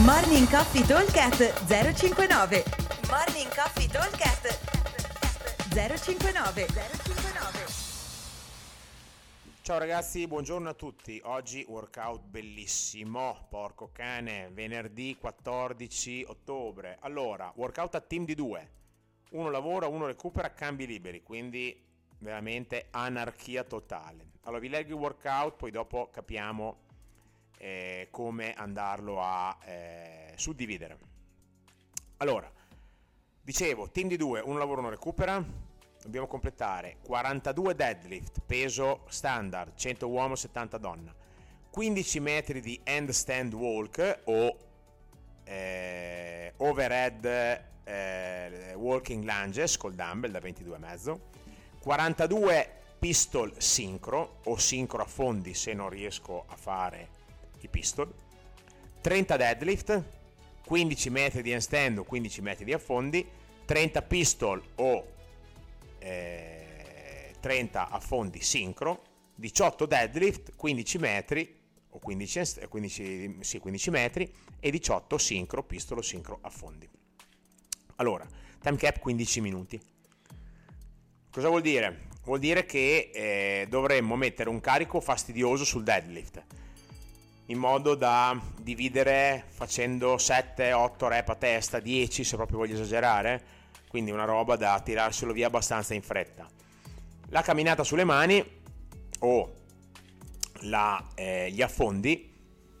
Morning Coffee Talkcast 059 Morning Coffee Talkcast 059 059 Ciao ragazzi, buongiorno a tutti. Oggi workout bellissimo, porco cane, venerdì 14 ottobre. Allora, workout a team di due. Uno lavora, uno recupera, cambi liberi, quindi veramente anarchia totale. Allora vi leggo il workout, poi dopo capiamo eh, come andarlo a eh, suddividere. Allora, dicevo, team di due, uno lavora, uno recupera. Dobbiamo completare 42 deadlift, peso standard, 100 uomo, 70 donna. 15 metri di handstand walk o eh, overhead eh, walking lunges col dumbbell da 22,5. 42 pistol sincro o sincro a fondi se non riesco a fare i pistol, 30 deadlift, 15 metri di handstand o 15 metri di affondi, 30 pistol o eh, 30 affondi sincro, 18 deadlift, 15 metri o 15, 15, sì, 15 metri e 18 sincro, pistol o sincro affondi. Allora, time cap 15 minuti. Cosa vuol dire? Vuol dire che eh, dovremmo mettere un carico fastidioso sul deadlift in modo da dividere facendo 7-8 rep a testa, 10 se proprio voglio esagerare, quindi una roba da tirarselo via abbastanza in fretta. La camminata sulle mani o la, eh, gli affondi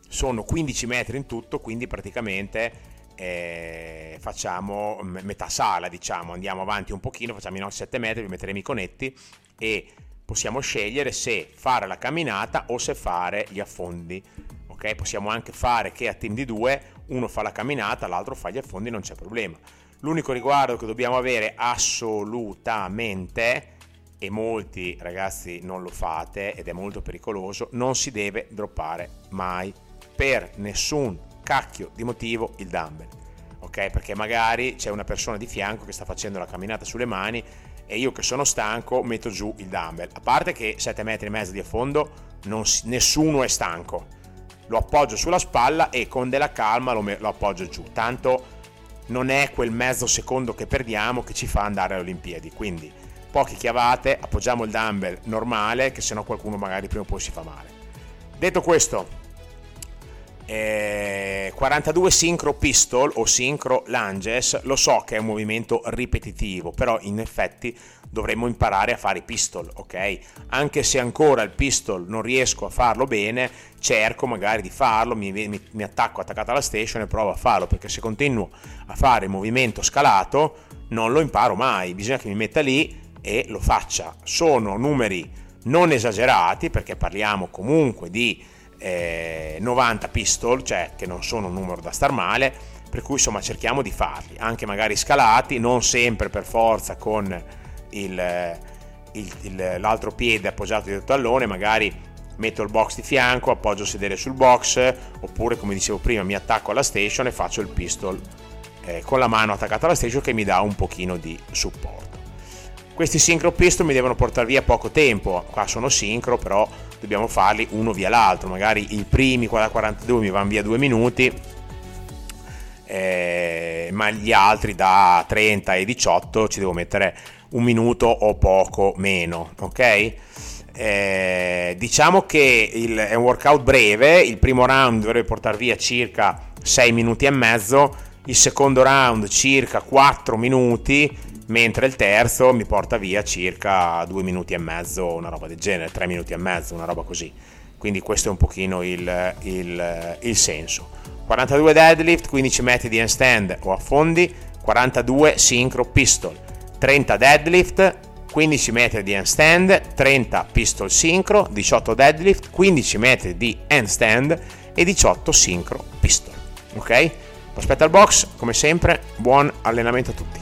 sono 15 metri in tutto, quindi praticamente eh, facciamo metà sala, diciamo, andiamo avanti un pochino, facciamo i nostri 7 metri, metteremo i conetti e possiamo scegliere se fare la camminata o se fare gli affondi ok? Possiamo anche fare che a team di due uno fa la camminata, l'altro fa gli affondi, non c'è problema. L'unico riguardo che dobbiamo avere assolutamente, e molti ragazzi non lo fate ed è molto pericoloso, non si deve droppare mai per nessun cacchio di motivo il dumbbell. Ok? Perché magari c'è una persona di fianco che sta facendo la camminata sulle mani e io che sono stanco metto giù il dumbbell. A parte che 7 metri e mezzo di affondo non, nessuno è stanco lo appoggio sulla spalla e con della calma lo, lo appoggio giù. Tanto non è quel mezzo secondo che perdiamo che ci fa andare alle Olimpiadi. Quindi poche chiavate, appoggiamo il dumbbell normale, che sennò qualcuno magari prima o poi si fa male. Detto questo, eh, 42 sincro pistol o sincro lunges, lo so che è un movimento ripetitivo, però in effetti dovremmo imparare a fare i pistol, ok? Anche se ancora il pistol non riesco a farlo bene, cerco magari di farlo, mi, mi, mi attacco attaccato alla station e provo a farlo, perché se continuo a fare il movimento scalato non lo imparo mai, bisogna che mi metta lì e lo faccia. Sono numeri non esagerati, perché parliamo comunque di eh, 90 pistol, cioè che non sono un numero da star male, per cui insomma cerchiamo di farli, anche magari scalati, non sempre per forza con il, il, il, l'altro piede appoggiato dietro il tallone, magari metto il box di fianco, appoggio il sedere sul box, oppure come dicevo prima mi attacco alla station e faccio il pistol eh, con la mano attaccata alla station che mi dà un pochino di supporto. Questi synchro pistol mi devono portare via poco tempo, qua sono sincro però dobbiamo farli uno via l'altro, magari i primi qua da 42 mi vanno via due minuti, eh, ma gli altri da 30 e 18 ci devo mettere un minuto o poco meno, ok? Eh, diciamo che il, è un workout breve, il primo round dovrebbe portare via circa 6 minuti e mezzo, il secondo round circa 4 minuti, mentre il terzo mi porta via circa 2 minuti e mezzo, una roba del genere, 3 minuti e mezzo, una roba così. Quindi questo è un pochino il, il, il senso. 42 deadlift, 15 metri di handstand o affondi, 42 sincro pistol, 30 deadlift, 15 metri di handstand, 30 pistol sincro, 18 deadlift, 15 metri di handstand e 18 sincro pistol. Ok? Aspetta il box, come sempre, buon allenamento a tutti.